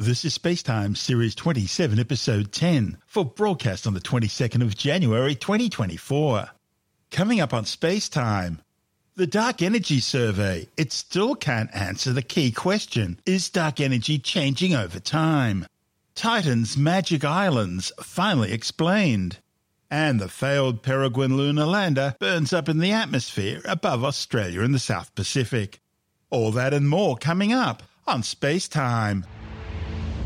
This is Spacetime Series 27, Episode 10, for broadcast on the 22nd of January 2024. Coming up on Spacetime, the Dark Energy Survey. It still can't answer the key question Is dark energy changing over time? Titan's Magic Islands finally explained. And the failed Peregrine lunar lander burns up in the atmosphere above Australia and the South Pacific. All that and more coming up on Spacetime.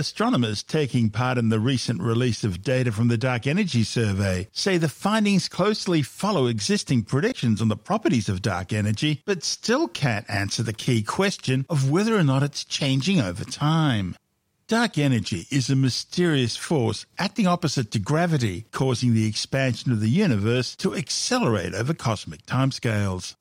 Astronomers taking part in the recent release of data from the Dark Energy Survey say the findings closely follow existing predictions on the properties of dark energy, but still can't answer the key question of whether or not it's changing over time. Dark energy is a mysterious force acting opposite to gravity, causing the expansion of the universe to accelerate over cosmic timescales.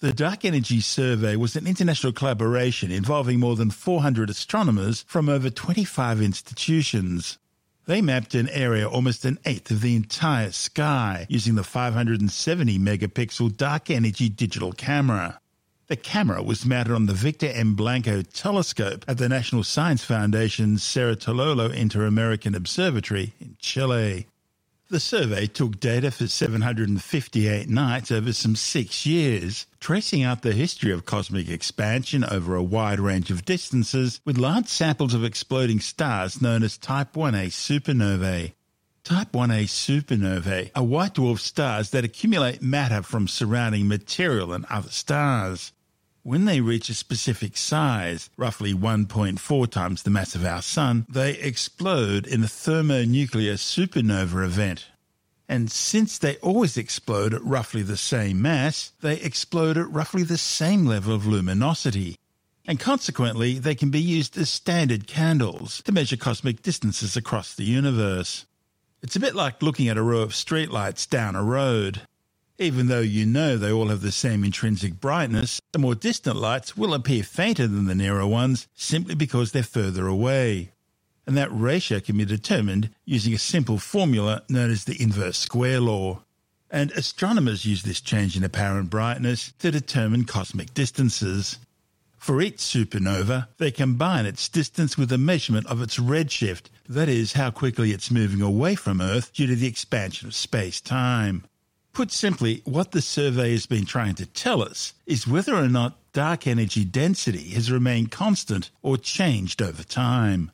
The Dark Energy Survey was an international collaboration involving more than 400 astronomers from over 25 institutions. They mapped an area almost an eighth of the entire sky using the 570 megapixel Dark Energy digital camera. The camera was mounted on the Victor M. Blanco telescope at the National Science Foundation's Cerro Tololo Inter-American Observatory in Chile. The survey took data for 758 nights over some six years, tracing out the history of cosmic expansion over a wide range of distances with large samples of exploding stars known as Type 1a supernovae. Type 1a supernovae are white dwarf stars that accumulate matter from surrounding material and other stars. When they reach a specific size, roughly 1.4 times the mass of our Sun, they explode in a thermonuclear supernova event. And since they always explode at roughly the same mass, they explode at roughly the same level of luminosity. And consequently, they can be used as standard candles to measure cosmic distances across the universe. It's a bit like looking at a row of streetlights down a road. Even though you know they all have the same intrinsic brightness, the more distant lights will appear fainter than the nearer ones simply because they're further away. And that ratio can be determined using a simple formula known as the inverse square law. And astronomers use this change in apparent brightness to determine cosmic distances. For each supernova, they combine its distance with a measurement of its redshift, that is, how quickly it's moving away from Earth due to the expansion of space time. Put simply, what the survey has been trying to tell us is whether or not dark energy density has remained constant or changed over time.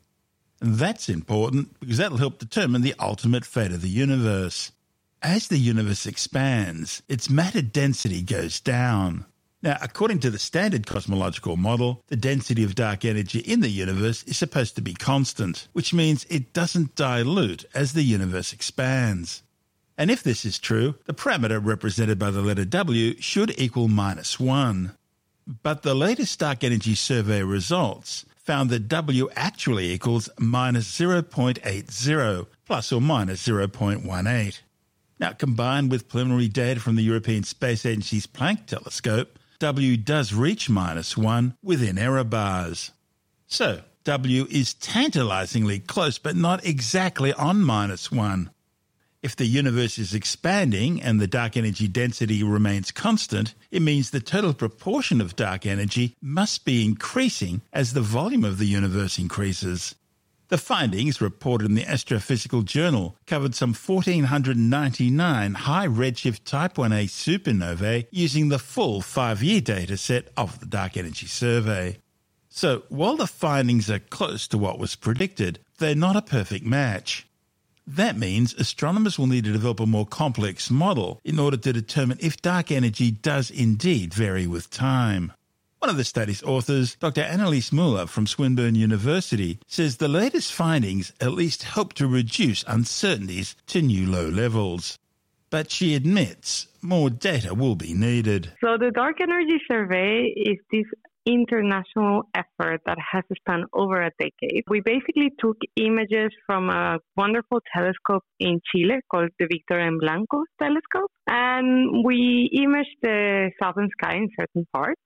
And that's important because that'll help determine the ultimate fate of the universe. As the universe expands, its matter density goes down. Now, according to the standard cosmological model, the density of dark energy in the universe is supposed to be constant, which means it doesn't dilute as the universe expands. And if this is true, the parameter represented by the letter W should equal minus 1. But the latest dark energy survey results found that W actually equals minus 0.80, plus or minus 0.18. Now, combined with preliminary data from the European Space Agency's Planck telescope, W does reach minus 1 within error bars. So, W is tantalizingly close, but not exactly on minus 1. If the universe is expanding and the dark energy density remains constant, it means the total proportion of dark energy must be increasing as the volume of the universe increases. The findings, reported in the Astrophysical Journal, covered some 1,499 high redshift Type 1a supernovae using the full five year data set of the Dark Energy Survey. So, while the findings are close to what was predicted, they're not a perfect match. That means astronomers will need to develop a more complex model in order to determine if dark energy does indeed vary with time. One of the study's authors, Dr. Anais Möller from Swinburne University, says the latest findings at least help to reduce uncertainties to new low levels. But she admits more data will be needed. So, the Dark Energy Survey is this international effort that has spanned over a decade. We basically took images from a wonderful telescope in Chile called the Victor M. Blanco telescope, and we imaged the southern sky in certain parts.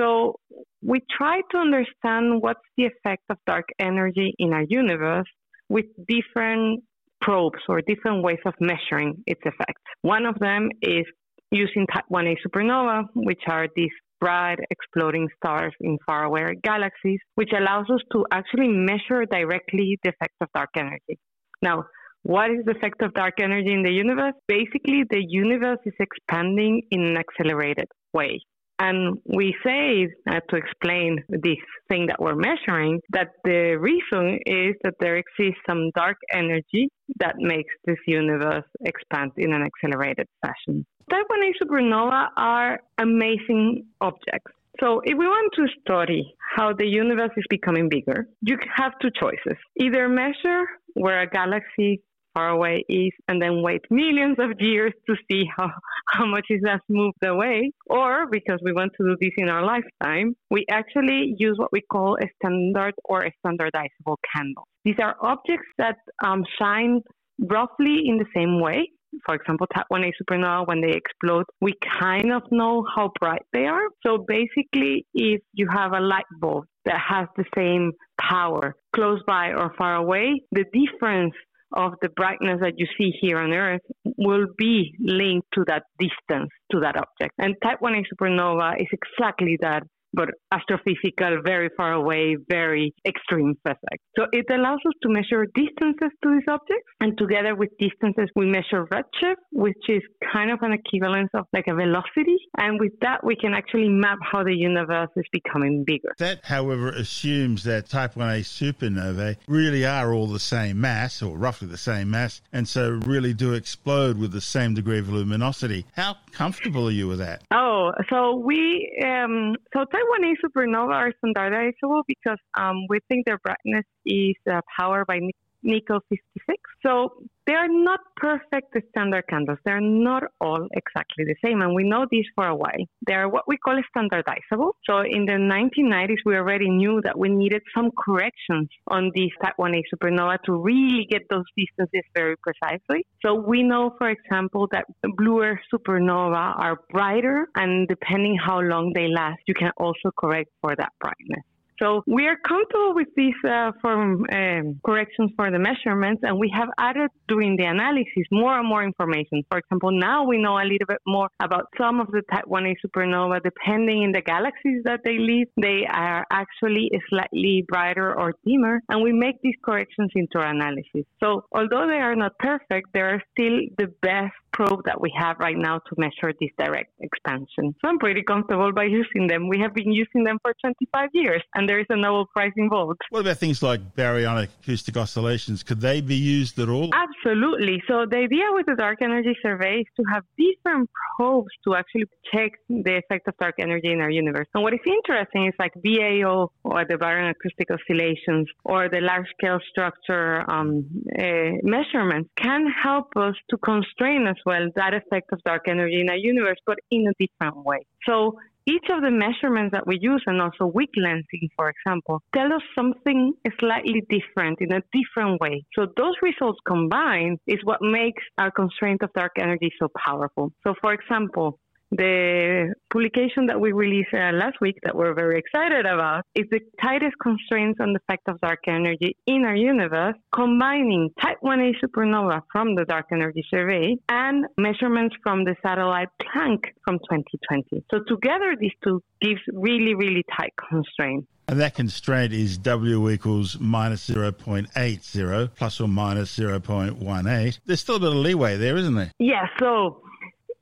So we try to understand what's the effect of dark energy in our universe with different probes or different ways of measuring its effect. One of them is using Type 1a supernova, which are these bright exploding stars in faraway galaxies, which allows us to actually measure directly the effect of dark energy. Now, what is the effect of dark energy in the universe? Basically, the universe is expanding in an accelerated way. And we say uh, to explain this thing that we're measuring that the reason is that there exists some dark energy that makes this universe expand in an accelerated fashion. Type 1a supernova are amazing objects. So, if we want to study how the universe is becoming bigger, you have two choices. Either measure where a galaxy far away is and then wait millions of years to see how, how much it has moved away. Or because we want to do this in our lifetime, we actually use what we call a standard or a standardizable candle. These are objects that um, shine roughly in the same way. For example, Type 1a supernova, when they explode, we kind of know how bright they are. So basically, if you have a light bulb that has the same power close by or far away, the difference of the brightness that you see here on Earth will be linked to that distance to that object. And Type 1a supernova is exactly that but astrophysical, very far away, very extreme physics. So it allows us to measure distances to these objects, and together with distances, we measure redshift, which is kind of an equivalence of like a velocity. And with that, we can actually map how the universe is becoming bigger. That, however, assumes that Type 1a supernovae really are all the same mass, or roughly the same mass, and so really do explode with the same degree of luminosity. How comfortable are you with that? Oh, so we, um, so Type 1a supernova are standardizable because um, we think their brightness is uh, powered by nickel 56. So they are not perfect standard candles. They're not all exactly the same. And we know this for a while. They are what we call standardizable. So in the 1990s, we already knew that we needed some corrections on these Type 1a supernova to really get those distances very precisely. So we know, for example, that bluer supernova are brighter, and depending how long they last, you can also correct for that brightness. So we are comfortable with these uh, form, um, corrections for the measurements, and we have added during the analysis more and more information. For example, now we know a little bit more about some of the Type 1a supernova. Depending in the galaxies that they live, they are actually slightly brighter or dimmer, and we make these corrections into our analysis. So although they are not perfect, they are still the best probe that we have right now to measure this direct expansion. So I'm pretty comfortable by using them. We have been using them for 25 years, and there is a Nobel Prize involved. What about things like baryonic acoustic oscillations? Could they be used at all? Absolutely. So the idea with the dark energy survey is to have different probes to actually check the effect of dark energy in our universe. And what is interesting is like BAO or the baryonic acoustic oscillations or the large scale structure um, uh, measurements can help us to constrain as well that effect of dark energy in our universe, but in a different way. So each of the measurements that we use and also weak lensing, for example, tell us something slightly different in a different way. So those results combined is what makes our constraint of dark energy so powerful. So for example, the publication that we released uh, last week that we're very excited about is the tightest constraints on the effect of dark energy in our universe, combining Type 1a supernova from the Dark Energy Survey and measurements from the satellite Planck from 2020. So together, these two gives really, really tight constraints. And that constraint is W equals minus 0.80 plus or minus 0.18. There's still a bit of leeway there, isn't there? Yeah, so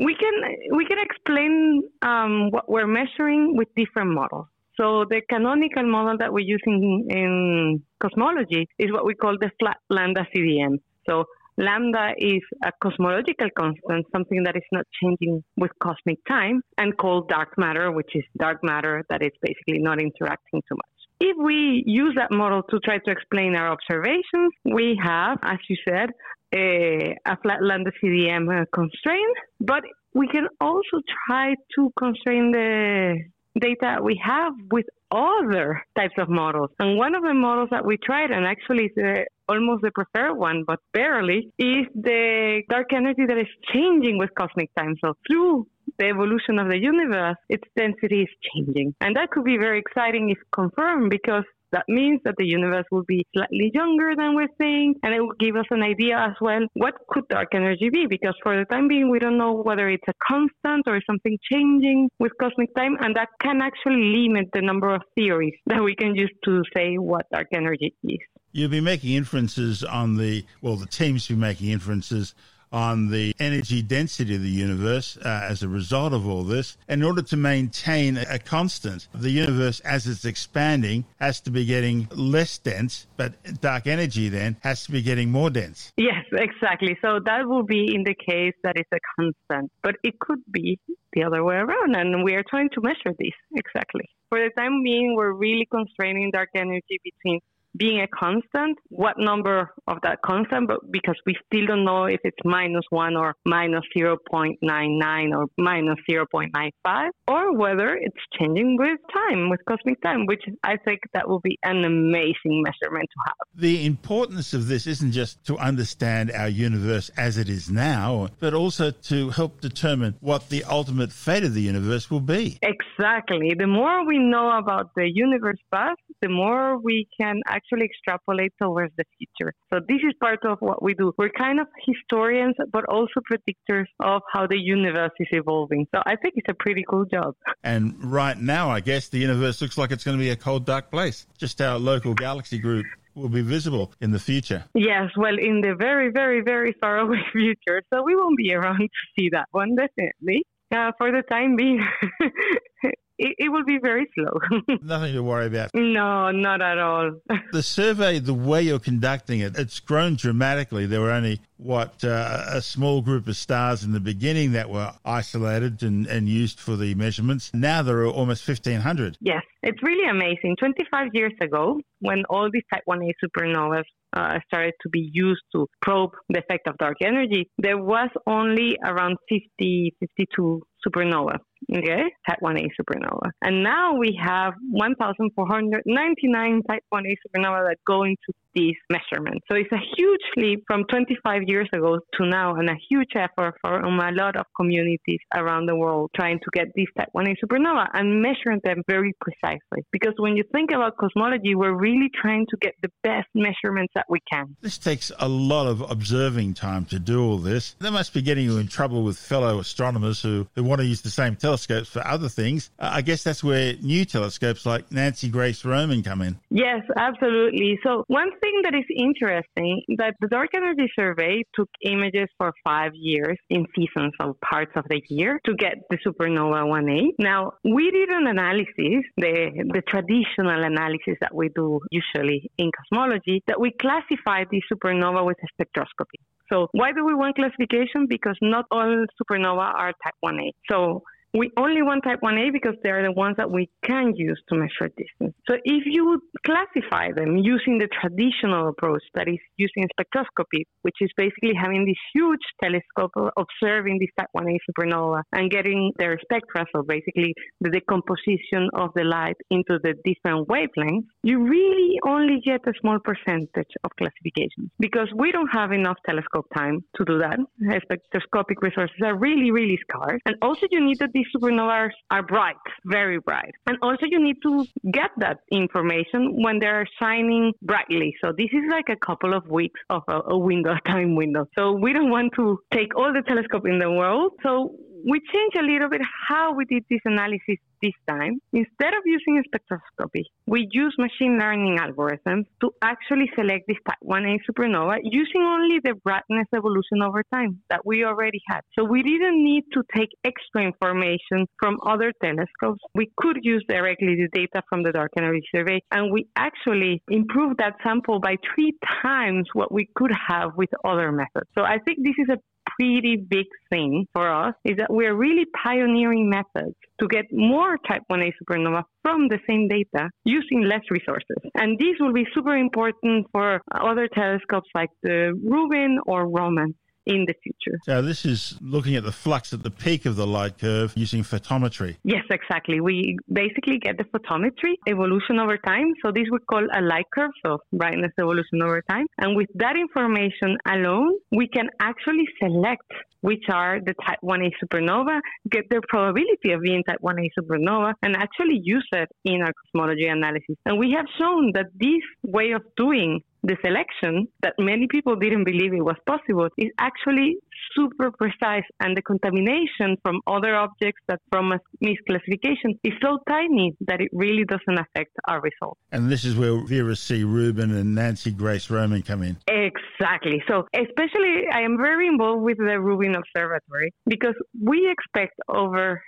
we can we can explain um, what we're measuring with different models. So the canonical model that we use in, in cosmology is what we call the flat lambda CDM. So lambda is a cosmological constant, something that is not changing with cosmic time, and cold dark matter, which is dark matter that is basically not interacting too much. If we use that model to try to explain our observations, we have, as you said, a, a flat lambda CDM uh, constraint, but we can also try to constrain the data we have with other types of models. And one of the models that we tried, and actually is the almost the preferred one, but barely, is the dark energy that is changing with cosmic time. So through the evolution of the universe, its density is changing. And that could be very exciting if confirmed because that means that the universe will be slightly younger than we're think, and it will give us an idea as well what could dark energy be, because for the time being, we don't know whether it's a constant or something changing with cosmic time, and that can actually limit the number of theories that we can use to say what dark energy is. You'll be making inferences on the, well, the teams will be making inferences on the energy density of the universe uh, as a result of all this. In order to maintain a constant, the universe, as it's expanding, has to be getting less dense, but dark energy then has to be getting more dense. Yes, exactly. So that will be in the case that it's a constant, but it could be the other way around, and we are trying to measure this exactly. For the time being, we're really constraining dark energy between being a constant, what number of that constant, but because we still don't know if it's minus one or minus 0.99 or minus 0.95, or whether it's changing with time, with cosmic time, which I think that will be an amazing measurement to have. The importance of this isn't just to understand our universe as it is now, but also to help determine what the ultimate fate of the universe will be. Exactly. The more we know about the universe past, the more we can actually actually extrapolate towards the future. So this is part of what we do. We're kind of historians, but also predictors of how the universe is evolving. So I think it's a pretty cool job. And right now, I guess the universe looks like it's going to be a cold, dark place. Just our local galaxy group will be visible in the future. Yes, well, in the very, very, very far away future. So we won't be around to see that one, definitely. Uh, for the time being, it, it will be very slow. Nothing to worry about. No, not at all. the survey, the way you're conducting it, it's grown dramatically. There were only, what, uh, a small group of stars in the beginning that were isolated and, and used for the measurements. Now there are almost 1,500. Yes, it's really amazing. 25 years ago, when all these Type 1a supernovas uh, started to be used to probe the effect of dark energy, there was only around 50, 52 supernova, okay, Type 1a supernova. And now we have 1,499 Type 1a supernova that go into these measurements. So it's a huge leap from 25 years ago to now and a huge effort from um, a lot of communities around the world trying to get these Type 1a supernova and measuring them very precisely. Because when you think about cosmology, we're really trying to get the best measurements that we can. This takes a lot of observing time to do all this. They must be getting you in trouble with fellow astronomers who, who want to use the same telescopes for other things. I guess that's where new telescopes like Nancy Grace Roman come in. Yes, absolutely. So one thing that is interesting that the Dark Energy Survey took images for five years in seasons or parts of the year to get the supernova 1A. Now, we did an analysis, the, the traditional analysis that we do usually in cosmology, that we classified the supernova with a spectroscopy. So why do we want classification? Because not all supernova are type 1A. So we only want type 1a because they are the ones that we can use to measure distance. So if you classify them using the traditional approach, that is using spectroscopy, which is basically having this huge telescope observing this type 1a supernova and getting their spectra, so basically the decomposition of the light into the different wavelengths, you really only get a small percentage of classification because we don't have enough telescope time to do that. Spectroscopic resources are really, really scarce. And also you need that these supernovas are bright, very bright. And also you need to get that information when they're shining brightly. So this is like a couple of weeks of a, a window, time window. So we don't want to take all the telescope in the world. So we changed a little bit how we did this analysis this time. Instead of using spectroscopy, we use machine learning algorithms to actually select this type 1A supernova using only the brightness evolution over time that we already had. So we didn't need to take extra information from other telescopes. We could use directly the data from the Dark Energy Survey, and we actually improved that sample by three times what we could have with other methods. So I think this is a pretty big thing for us is that we're really pioneering methods to get more type 1a supernova from the same data using less resources. And these will be super important for other telescopes like the Rubin or Roman in the future. So this is looking at the flux at the peak of the light curve using photometry. Yes, exactly. We basically get the photometry evolution over time. So this we call a light curve, so brightness evolution over time. And with that information alone, we can actually select which are the type 1a supernova, get their probability of being type 1a supernova, and actually use it in our cosmology analysis. And we have shown that this way of doing the selection that many people didn't believe it was possible is actually super precise and the contamination from other objects that from a misclassification is so tiny that it really doesn't affect our results. And this is where Vera C. Rubin and Nancy Grace Roman come in. Exactly. So especially I am very involved with the Rubin Observatory because we expect over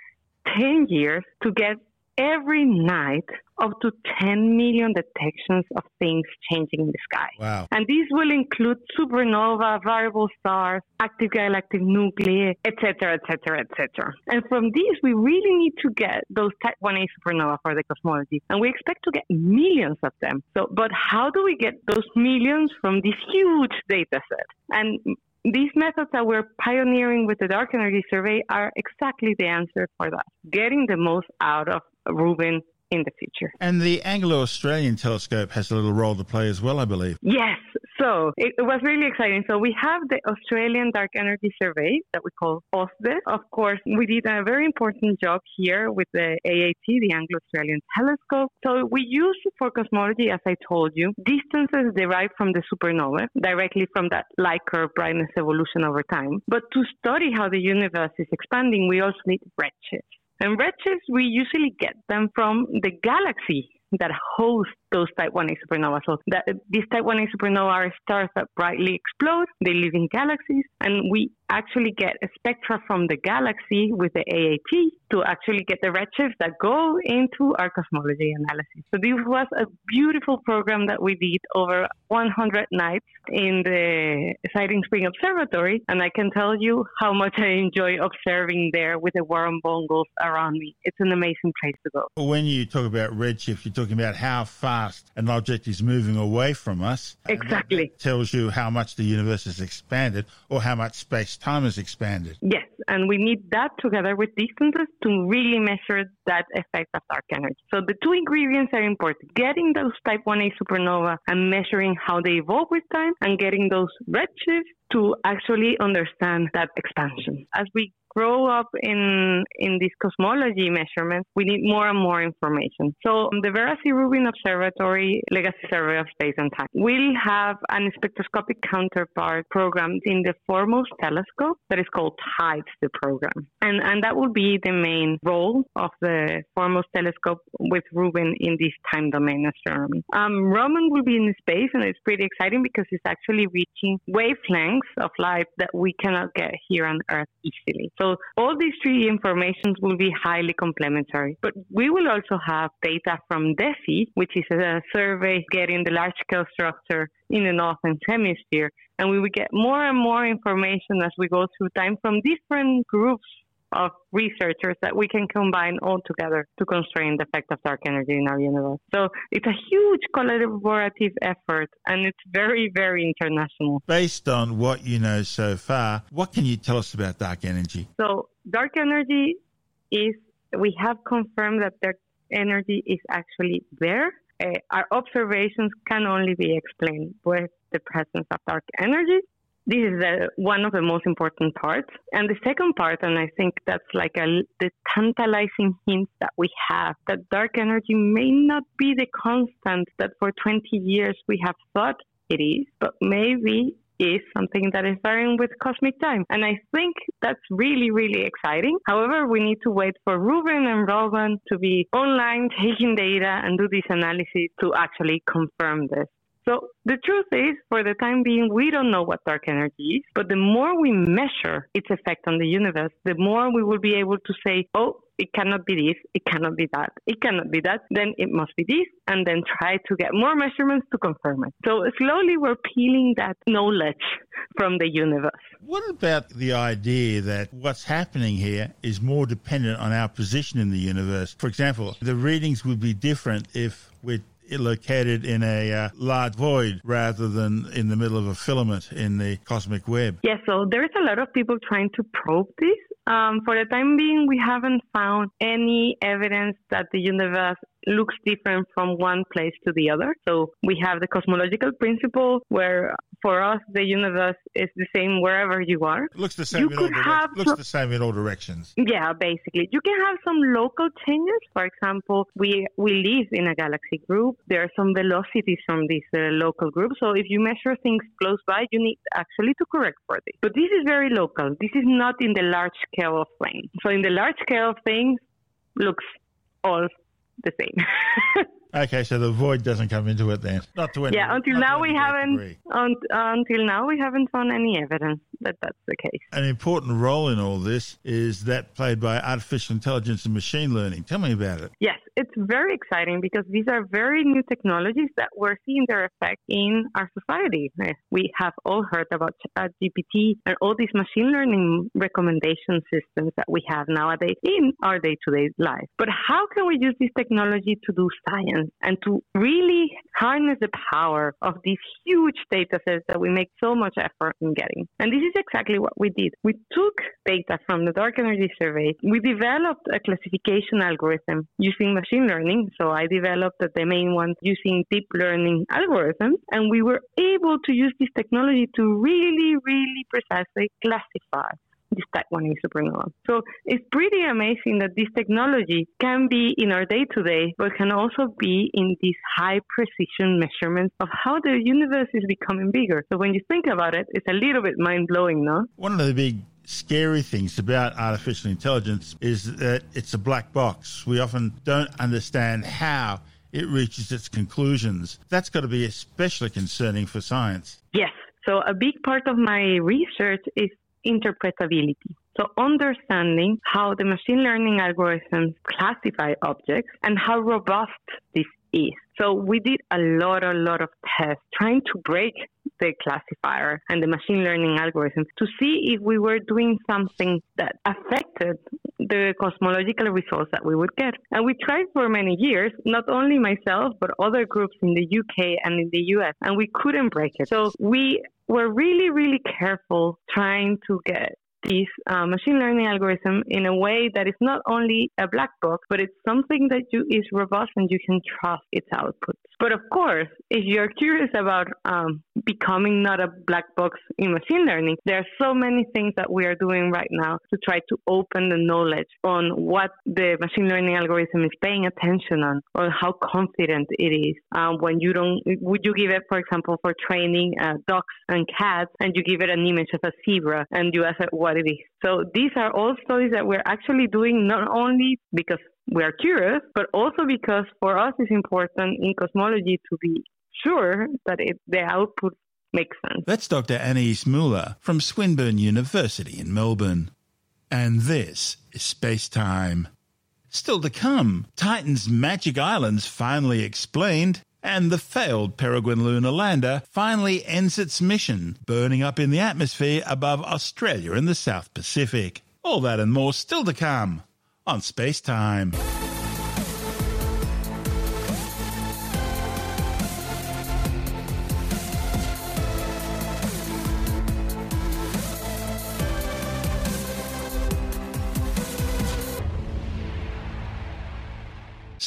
10 years to get every night up to 10 million detections of things changing in the sky. Wow. And these will include supernova, variable stars, active galactic nuclei, etc., etc., etc. And from these, we really need to get those type 1a supernova for the cosmology. And we expect to get millions of them. So, but how do we get those millions from this huge data set? And these methods that we're pioneering with the dark energy survey are exactly the answer for that. Getting the most out of Rubin in the future. And the Anglo Australian telescope has a little role to play as well, I believe. Yes. So it, was really exciting. So we have the Australian Dark Energy Survey that we call OzDES. Of course, we did a very important job here with the AAT, the Anglo Australian Telescope. So we use for cosmology, as I told you, distances derived from the supernova, directly from that light curve brightness evolution over time. But to study how the universe is expanding, we also need redshifts. And redshifts, we usually get them from the galaxy that host those type 1a supernovas. So that, these type 1a supernovae are stars that brightly explode. They live in galaxies, and we actually get spectra from the galaxy with the AAT to actually get the redshifts that go into our cosmology analysis. So this was a beautiful program that we did over 100 nights in the Siding Spring Observatory, and I can tell you how much I enjoy observing there with the warm bongles around me. It's an amazing place to go. When you talk about redshift, you're talking about how fast an object is moving away from us. Exactly. tells you how much the universe has expanded or how much space time has expanded. Yes, and we need that together with distances to really measure that effect of dark energy. So the two ingredients are important. Getting those type 1a supernova and measuring how they evolve with time and getting those redshifts to actually understand that expansion. As we grow up in in these cosmology measurements, we need more and more information. So the Vera C. Rubin Observatory Legacy Survey of Space and Time will have an spectroscopic counterpart programmed in the 4MOST telescope that is called TIDES, the program. And and that will be the main role of the 4MOST telescope with Rubin in this time domain astronomy. Um, Roman will be in space and it's pretty exciting because it's actually reaching wavelengths of light that we cannot get here on Earth easily. So so all these three informations will be highly complementary. But we will also have data from DESI, which is a survey getting the large scale structure in the northern hemisphere. And we will get more and more information as we go through time from different groups of researchers that we can combine all together to constrain the effect of dark energy in our universe. So it's a huge collaborative effort and it's very, very international. Based on what you know so far, what can you tell us about dark energy? So, dark energy is, we have confirmed that dark energy is actually there. Uh, our observations can only be explained with the presence of dark energy. This is the, one of the most important parts. And the second part, and I think that's like a, the tantalizing hint that we have, that dark energy may not be the constant that for 20 years we have thought it is, but maybe is something that is varying with cosmic time. And I think that's really, really exciting. However, we need to wait for Rubin and Roman to be online, taking data and do this analysis to actually confirm this. So the truth is, for the time being, we don't know what dark energy is, but the more we measure its effect on the universe, the more we will be able to say, oh, it cannot be this, it cannot be that, it cannot be that, then it must be this, and then try to get more measurements to confirm it. So slowly we're peeling that knowledge from the universe. What about the idea that what's happening here is more dependent on our position in the universe? For example, the readings would be different if we're located in a uh, large void rather than in the middle of a filament in the cosmic web. Yes, yeah, so there's a lot of people trying to probe this. Um, for the time being, we haven't found any evidence that the universe looks different from one place to the other. So we have the cosmological principle where for us the universe is the same wherever you are. It looks the same. You in could all have looks some, the same in all directions. Yeah, basically, you can have some local changes. For example, we we live in a galaxy group. There are some velocities from this uh, local group. So if you measure things close by, you need actually to correct for this. But this is very local. This is not in the large scale of things. So in the large scale of things, looks all the same. okay, so the void doesn't come into it then. Not to any. Yeah, until now we haven't. Un, until now we haven't found any evidence that that's the case. An important role in all this is that played by artificial intelligence and machine learning. Tell me about it. Yes, it's very exciting because these are very new technologies that we're seeing their effect in our society. We have all heard about GPT and all these machine learning recommendation systems that we have nowadays in our day to day life. But how can we use this technology to do science and to really harness the power of these huge data sets that we make so much effort in getting? And this is exactly what we did. We took data from the dark energy survey. We developed a classification algorithm using machine learning. So I developed the main one using deep learning algorithms. And we were able to use this technology to really, really precisely classify this type 1 a supernova. So it's pretty amazing that this technology can be in our day to day, but can also be in these high precision measurements of how the universe is becoming bigger. So when you think about it, it's a little bit mind blowing, no? One of the big scary things about artificial intelligence is that it's a black box. We often don't understand how it reaches its conclusions. That's got to be especially concerning for science. Yes. So, a big part of my research is interpretability. So understanding how the machine learning algorithms classify objects and how robust this is. So we did a lot, a lot of tests trying to break the classifier and the machine learning algorithms to see if we were doing something that affected the cosmological results that we would get. And we tried for many years, not only myself, but other groups in the UK and in the US, and we couldn't break it. So we were really, really careful trying to get this uh, machine learning algorithm in a way that is not only a black box, but it's something that you, is robust and you can trust its outputs. But of course, if you're curious about um, becoming not a black box in machine learning, there are so many things that we are doing right now to try to open the knowledge on what the machine learning algorithm is paying attention on, or how confident it is. Um, when you don't, would you give it, for example, for training uh, dogs and cats, and you give it an image of a zebra, and you ask it what So these are all studies that we're actually doing not only because we are curious, but also because for us it's important in cosmology to be sure that it, the output makes sense. That's Dr. Anais Möller from Swinburne University in Melbourne. And this is Space Time. Still to come, Titan's magic islands finally explained, and the failed Peregrine lunar lander finally ends its mission, burning up in the atmosphere above Australia in the South Pacific. All that and more still to come on Space Time.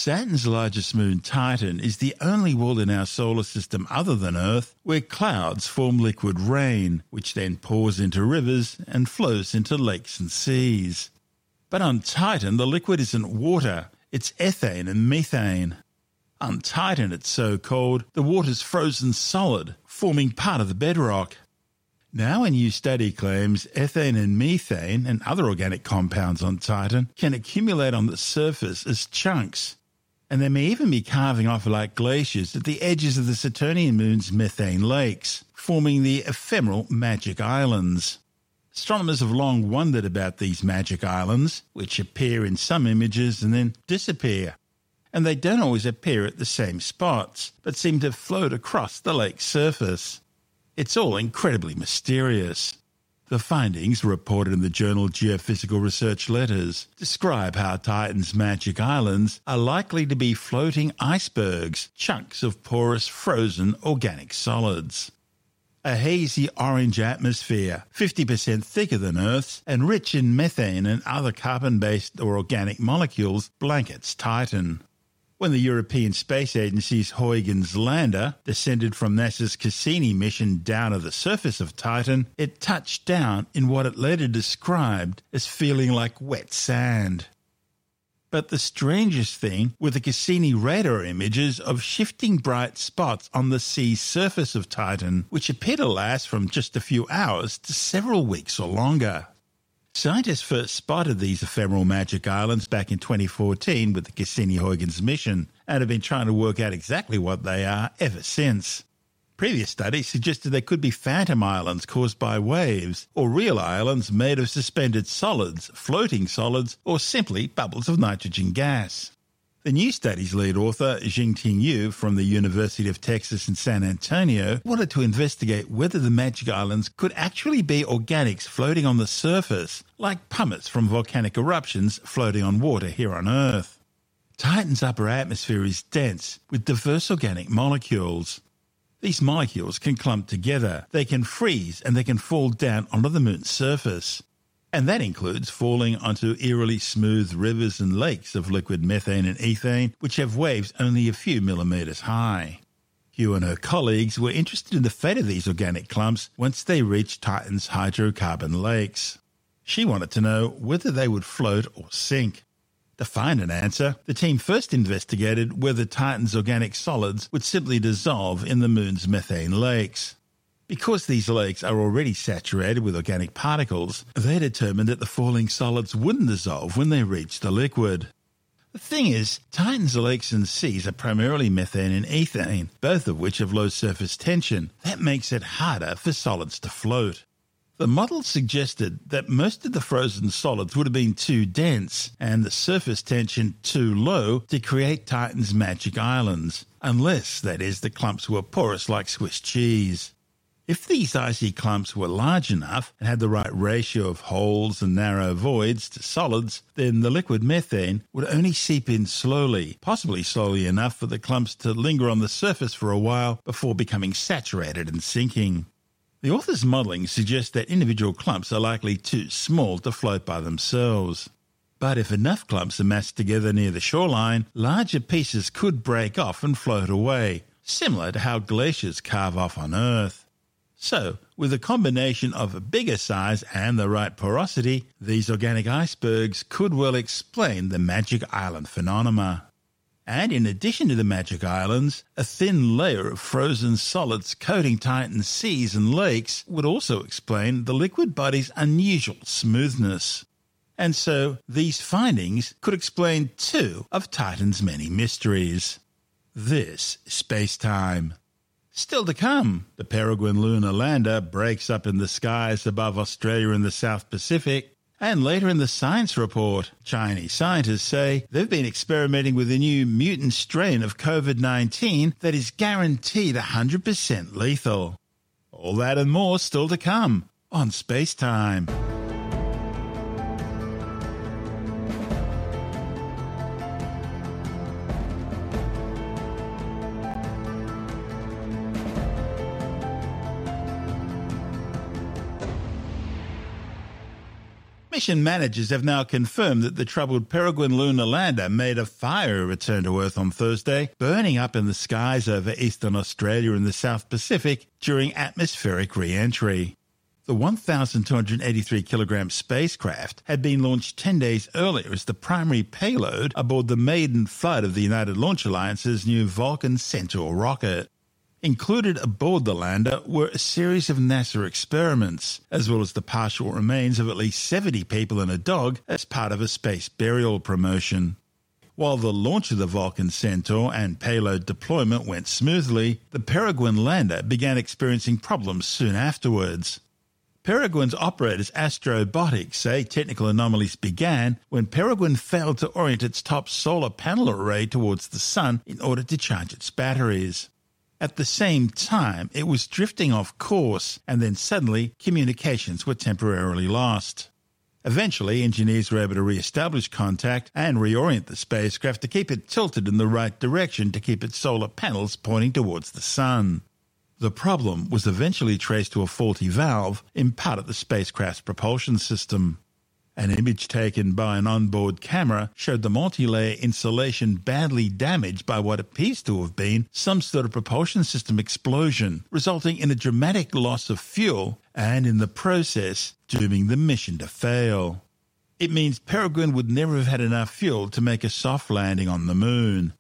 Saturn's largest moon, Titan, is the only world in our solar system other than Earth where clouds form liquid rain, which then pours into rivers and flows into lakes and seas. But on Titan, the liquid isn't water, it's ethane and methane. On Titan, it's so cold, the water's frozen solid, forming part of the bedrock. Now, a new study claims ethane and methane and other organic compounds on Titan can accumulate on the surface as chunks. And they may even be calving off like glaciers at the edges of the Saturnian moon's methane lakes, forming the ephemeral Magic Islands. Astronomers have long wondered about these magic islands, which appear in some images and then disappear. And they don't always appear at the same spots, but seem to float across the lake's surface. It's all incredibly mysterious. The findings, reported in the journal Geophysical Research Letters, describe how Titan's magic islands are likely to be floating icebergs, chunks of porous frozen organic solids. A hazy orange atmosphere, 50% thicker than Earth's and rich in methane and other carbon based or organic molecules, blankets Titan. When the European Space Agency's Huygens lander descended from NASA's Cassini mission down to the surface of Titan, it touched down in what it later described as feeling like wet sand. But the strangest thing were the Cassini radar images of shifting bright spots on the sea's surface of Titan, which appear to last from just a few hours to several weeks or longer. Scientists first spotted these ephemeral magic islands back in 2014 with the Cassini Huygens mission and have been trying to work out exactly what they are ever since. Previous studies suggested they could be phantom islands caused by waves, or real islands made of suspended solids, floating solids, or simply bubbles of nitrogen gas. The new study's lead author, Xinting Yu from the University of Texas in San Antonio, wanted to investigate whether the Magic Islands could actually be organics floating on the surface, like pumice from volcanic eruptions floating on water here on Earth. Titan's upper atmosphere is dense with diverse organic molecules. These molecules can clump together, they can freeze, and they can fall down onto the moon's surface and that includes falling onto eerily smooth rivers and lakes of liquid methane and ethane, which have waves only a few millimetres high. Yu and her colleagues were interested in the fate of these organic clumps once they reached Titan's hydrocarbon lakes. She wanted to know whether they would float or sink. To find an answer, the team first investigated whether Titan's organic solids would simply dissolve in the moon's methane lakes. Because these lakes are already saturated with organic particles, they determined that the falling solids wouldn't dissolve when they reached the liquid. The thing is, Titan's lakes and seas are primarily methane and ethane, both of which have low surface tension. That makes it harder for solids to float. The model suggested that most of the frozen solids would have been too dense and the surface tension too low to create Titan's magic islands, unless, that is, the clumps were porous like Swiss cheese. If these icy clumps were large enough and had the right ratio of holes and narrow voids to solids, then the liquid methane would only seep in slowly, possibly slowly enough for the clumps to linger on the surface for a while before becoming saturated and sinking. The author's modelling suggests that individual clumps are likely too small to float by themselves. But if enough clumps are massed together near the shoreline, larger pieces could break off and float away, similar to how glaciers calve off on Earth. So, with a combination of a bigger size and the right porosity, these organic icebergs could well explain the Magic Island phenomena. And in addition to the Magic Islands, a thin layer of frozen solids coating Titan seas and lakes would also explain the liquid body's unusual smoothness. And so these findings could explain two of Titan's many mysteries. This is space time. Still to come, the Peregrine lunar lander breaks up in the skies above Australia and the South Pacific. And later in the science report, Chinese scientists say they've been experimenting with a new mutant strain of COVID 19 that is guaranteed 100% lethal. All that and more still to come on Space Time. Mission managers have now confirmed that the troubled Peregrine lunar lander made a fiery return to Earth on Thursday, burning up in the skies over eastern Australia and the South Pacific during atmospheric re entry. The 1,283 kilogram spacecraft had been launched 10 days earlier as the primary payload aboard the maiden flight of the United Launch Alliance's new Vulcan Centaur rocket. Included aboard the lander were a series of NASA experiments, as well as the partial remains of at least 70 people and a dog as part of a space burial promotion. While the launch of the Vulcan Centaur and payload deployment went smoothly, the Peregrine lander began experiencing problems soon afterwards. Peregrine's operators Astrobotics say technical anomalies began when Peregrine failed to orient its top solar panel array towards the sun in order to charge its batteries. At the same time, it was drifting off course, and then suddenly communications were temporarily lost. Eventually, engineers were able to re establish contact and reorient the spacecraft to keep it tilted in the right direction to keep its solar panels pointing towards the sun. The problem was eventually traced to a faulty valve in part of the spacecraft's propulsion system. An image taken by an onboard camera showed the multi-layer insulation badly damaged by what appears to have been some sort of propulsion system explosion, resulting in a dramatic loss of fuel and in the process dooming the mission to fail. It means Peregrine would never have had enough fuel to make a soft landing on the moon.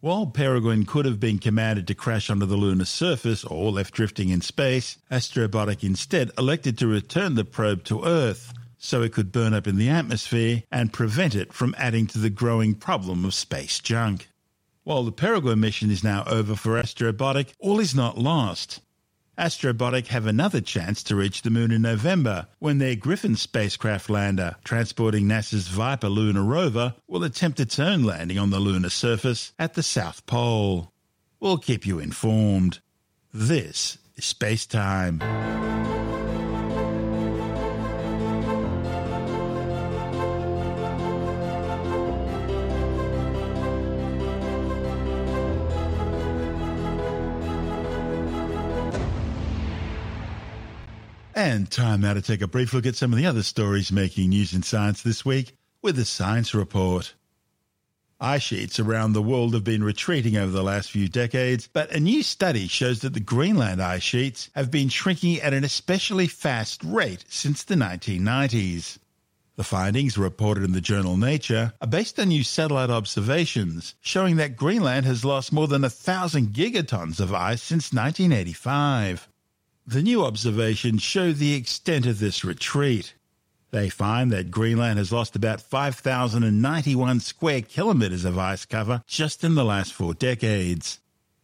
While Peregrine could have been commanded to crash onto the lunar surface or left drifting in space, Astrobotic instead elected to return the probe to Earth so it could burn up in the atmosphere and prevent it from adding to the growing problem of space junk. While the Peregrine mission is now over for Astrobotic, all is not lost. Astrobotic have another chance to reach the moon in November when their Griffin spacecraft lander, transporting NASA's Viper lunar rover, will attempt its own landing on the lunar surface at the South Pole. We'll keep you informed. This is Space Time. And time now to take a brief look at some of the other stories making news in science this week with the Science Report. Ice sheets around the world have been retreating over the last few decades, but a new study shows that the Greenland ice sheets have been shrinking at an especially fast rate since the 1990s. The findings, reported in the journal Nature, are based on new satellite observations showing that Greenland has lost more than a thousand gigatons of ice since 1985. The new observations show the extent of this retreat. They find that Greenland has lost about 5,091 square kilometres of ice cover just in the last four decades.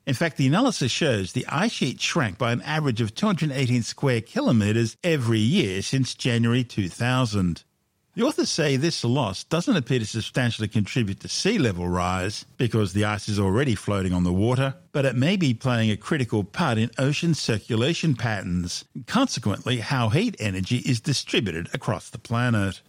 In fact, the analysis shows the ice sheet shrank by an average of 218 square kilometres every year since January 2000. The authors say this loss doesn't appear to substantially contribute to sea level rise because the ice is already floating on the water, but it may be playing a critical part in ocean circulation patterns, and consequently, how heat energy is distributed across the planet.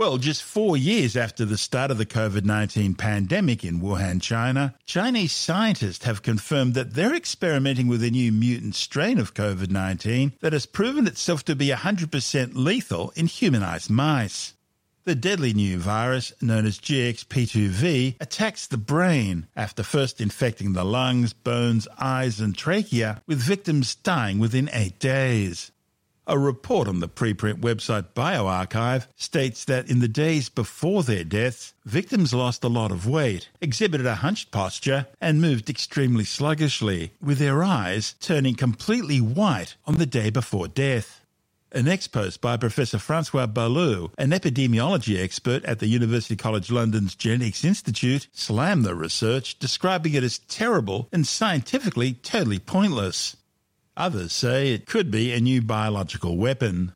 Well, just four years after the start of the COVID 19 pandemic in Wuhan, China, Chinese scientists have confirmed that they're experimenting with a new mutant strain of COVID 19 that has proven itself to be 100% lethal in humanized mice. The deadly new virus, known as GXP2V, attacks the brain after first infecting the lungs, bones, eyes, and trachea, with victims dying within eight days. A report on the preprint website bioRxiv states that in the days before their deaths, victims lost a lot of weight, exhibited a hunched posture, and moved extremely sluggishly, with their eyes turning completely white on the day before death. An X post by Professor Francois Balloux, an epidemiology expert at the University College London's Genetics Institute, slammed the research, describing it as terrible and scientifically totally pointless. Others say it could be a new biological weapon.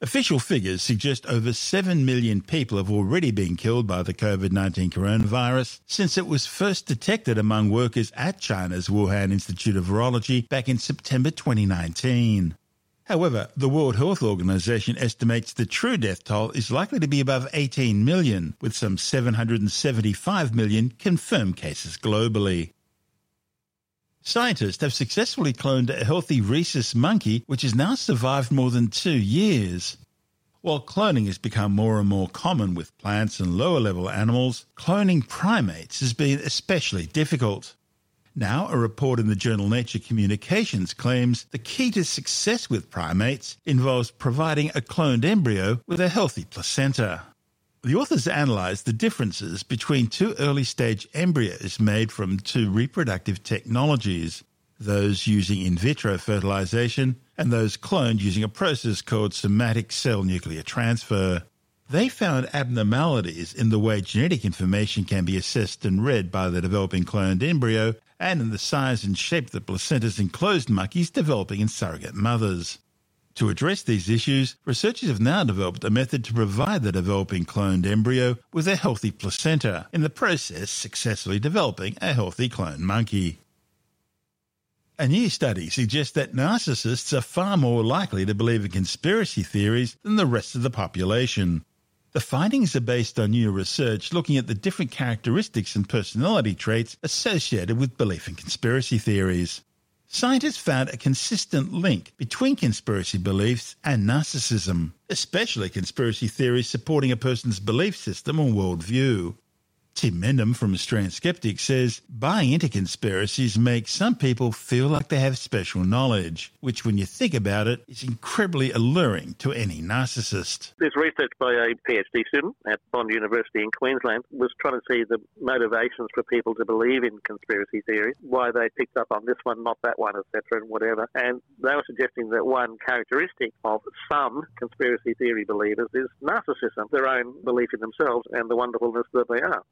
Official figures suggest over 7 million people have already been killed by the COVID 19 coronavirus since it was first detected among workers at China's Wuhan Institute of Virology back in September 2019. However, the World Health Organization estimates the true death toll is likely to be above 18 million, with some 775 million confirmed cases globally. Scientists have successfully cloned a healthy rhesus monkey, which has now survived more than two years. While cloning has become more and more common with plants and lower level animals, cloning primates has been especially difficult. Now, a report in the journal Nature Communications claims the key to success with primates involves providing a cloned embryo with a healthy placenta. The authors analysed the differences between two early stage embryos made from two reproductive technologies, those using in vitro fertilization and those cloned using a process called somatic cell nuclear transfer. They found abnormalities in the way genetic information can be assessed and read by the developing cloned embryo and in the size and shape of the placentas in closed monkeys developing in surrogate mothers. To address these issues, researchers have now developed a method to provide the developing cloned embryo with a healthy placenta, in the process successfully developing a healthy cloned monkey. A new study suggests that narcissists are far more likely to believe in conspiracy theories than the rest of the population. The findings are based on new research looking at the different characteristics and personality traits associated with belief in conspiracy theories. Scientists found a consistent link between conspiracy beliefs and narcissism, especially conspiracy theories supporting a person's belief system or worldview. Tim Mendham from Australian Skeptics says buying into conspiracies makes some people feel like they have special knowledge, which, when you think about it, is incredibly alluring to any narcissist. There's research by a PhD student at Bond University in Queensland was trying to see the motivations for people to believe in conspiracy theories, why they picked up on this one, not that one, etc., and whatever. And they were suggesting that one characteristic of some conspiracy theory believers is narcissism, their own belief in themselves and the wonderfulness that they are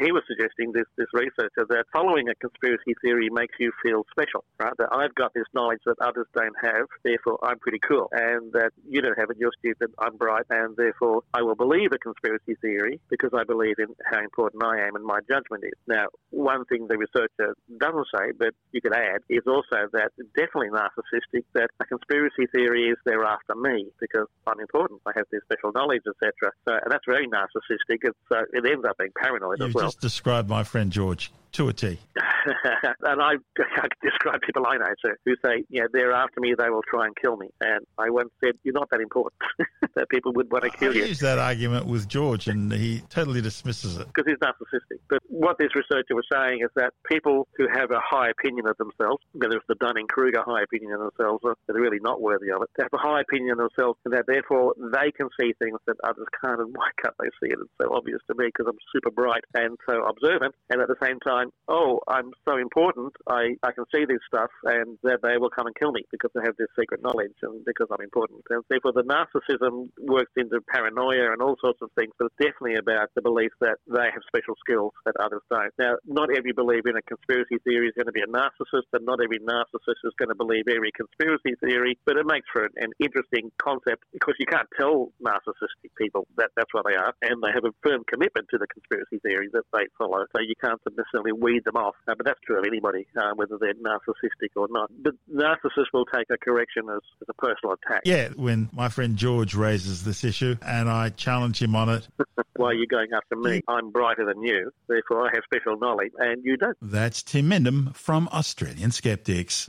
he was suggesting, this, this researcher, that following a conspiracy theory makes you feel special, right? That I've got this knowledge that others don't have, therefore I'm pretty cool. And that you don't have it, you're stupid, I'm bright, and therefore I will believe a conspiracy theory because I believe in how important I am and my judgment is. Now, one thing the researcher doesn't say, but you could add, is also that definitely narcissistic, that a conspiracy theory is they're after me because I'm important, I have this special knowledge, etc. So and that's very narcissistic. It's, uh, it ends up being paranoid You've as well. just described my friend George to a T. and I, I describe people I know too, who say, yeah, they're after me, they will try and kill me. And I once said, you're not that important that people would want to kill you. I you. used that argument with George, and he totally dismisses it. Because he's narcissistic. But what this researcher was saying is that people who have a high opinion of themselves, whether it's the Dunning-Kruger high opinion of themselves, or they're really not worthy of it, they have a high opinion of themselves, and that therefore they can see things that others can't. And why can't they see it? It's so obvious to me because I'm super bright and so observant. And at the same time, oh, I'm so important, I, I can see this stuff, and that they will come and kill me because they have this secret knowledge and because I'm important. And therefore, the narcissism works into paranoia and all sorts of things, but it's definitely about the belief that they have special skills that others don't. Now, not every believer in a conspiracy theory is going to be a narcissist, and not every narcissist is going to believe every conspiracy theory, but it makes for an interesting concept because you can't tell narcissistic people that that's what they are, and they have a firm commitment to the conspiracy theory that they follow, so you can't necessarily weed them off. Uh, but that's true of anybody, uh, whether they're narcissistic or not. But narcissists will take a correction as, as a personal attack. Yeah, when my friend George raises this issue and I challenge him on it. Why are you going after me? I'm brighter than you, therefore I have special knowledge, and you don't. That's Tim Mendham from Australian Skeptics.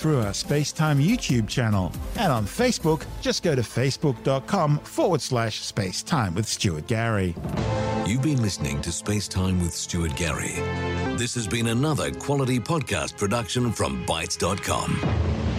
through our Spacetime YouTube channel. And on Facebook, just go to facebook.com forward slash spacetime with Stuart Gary. You've been listening to Space Time with Stuart Gary. This has been another quality podcast production from Bitesz.com.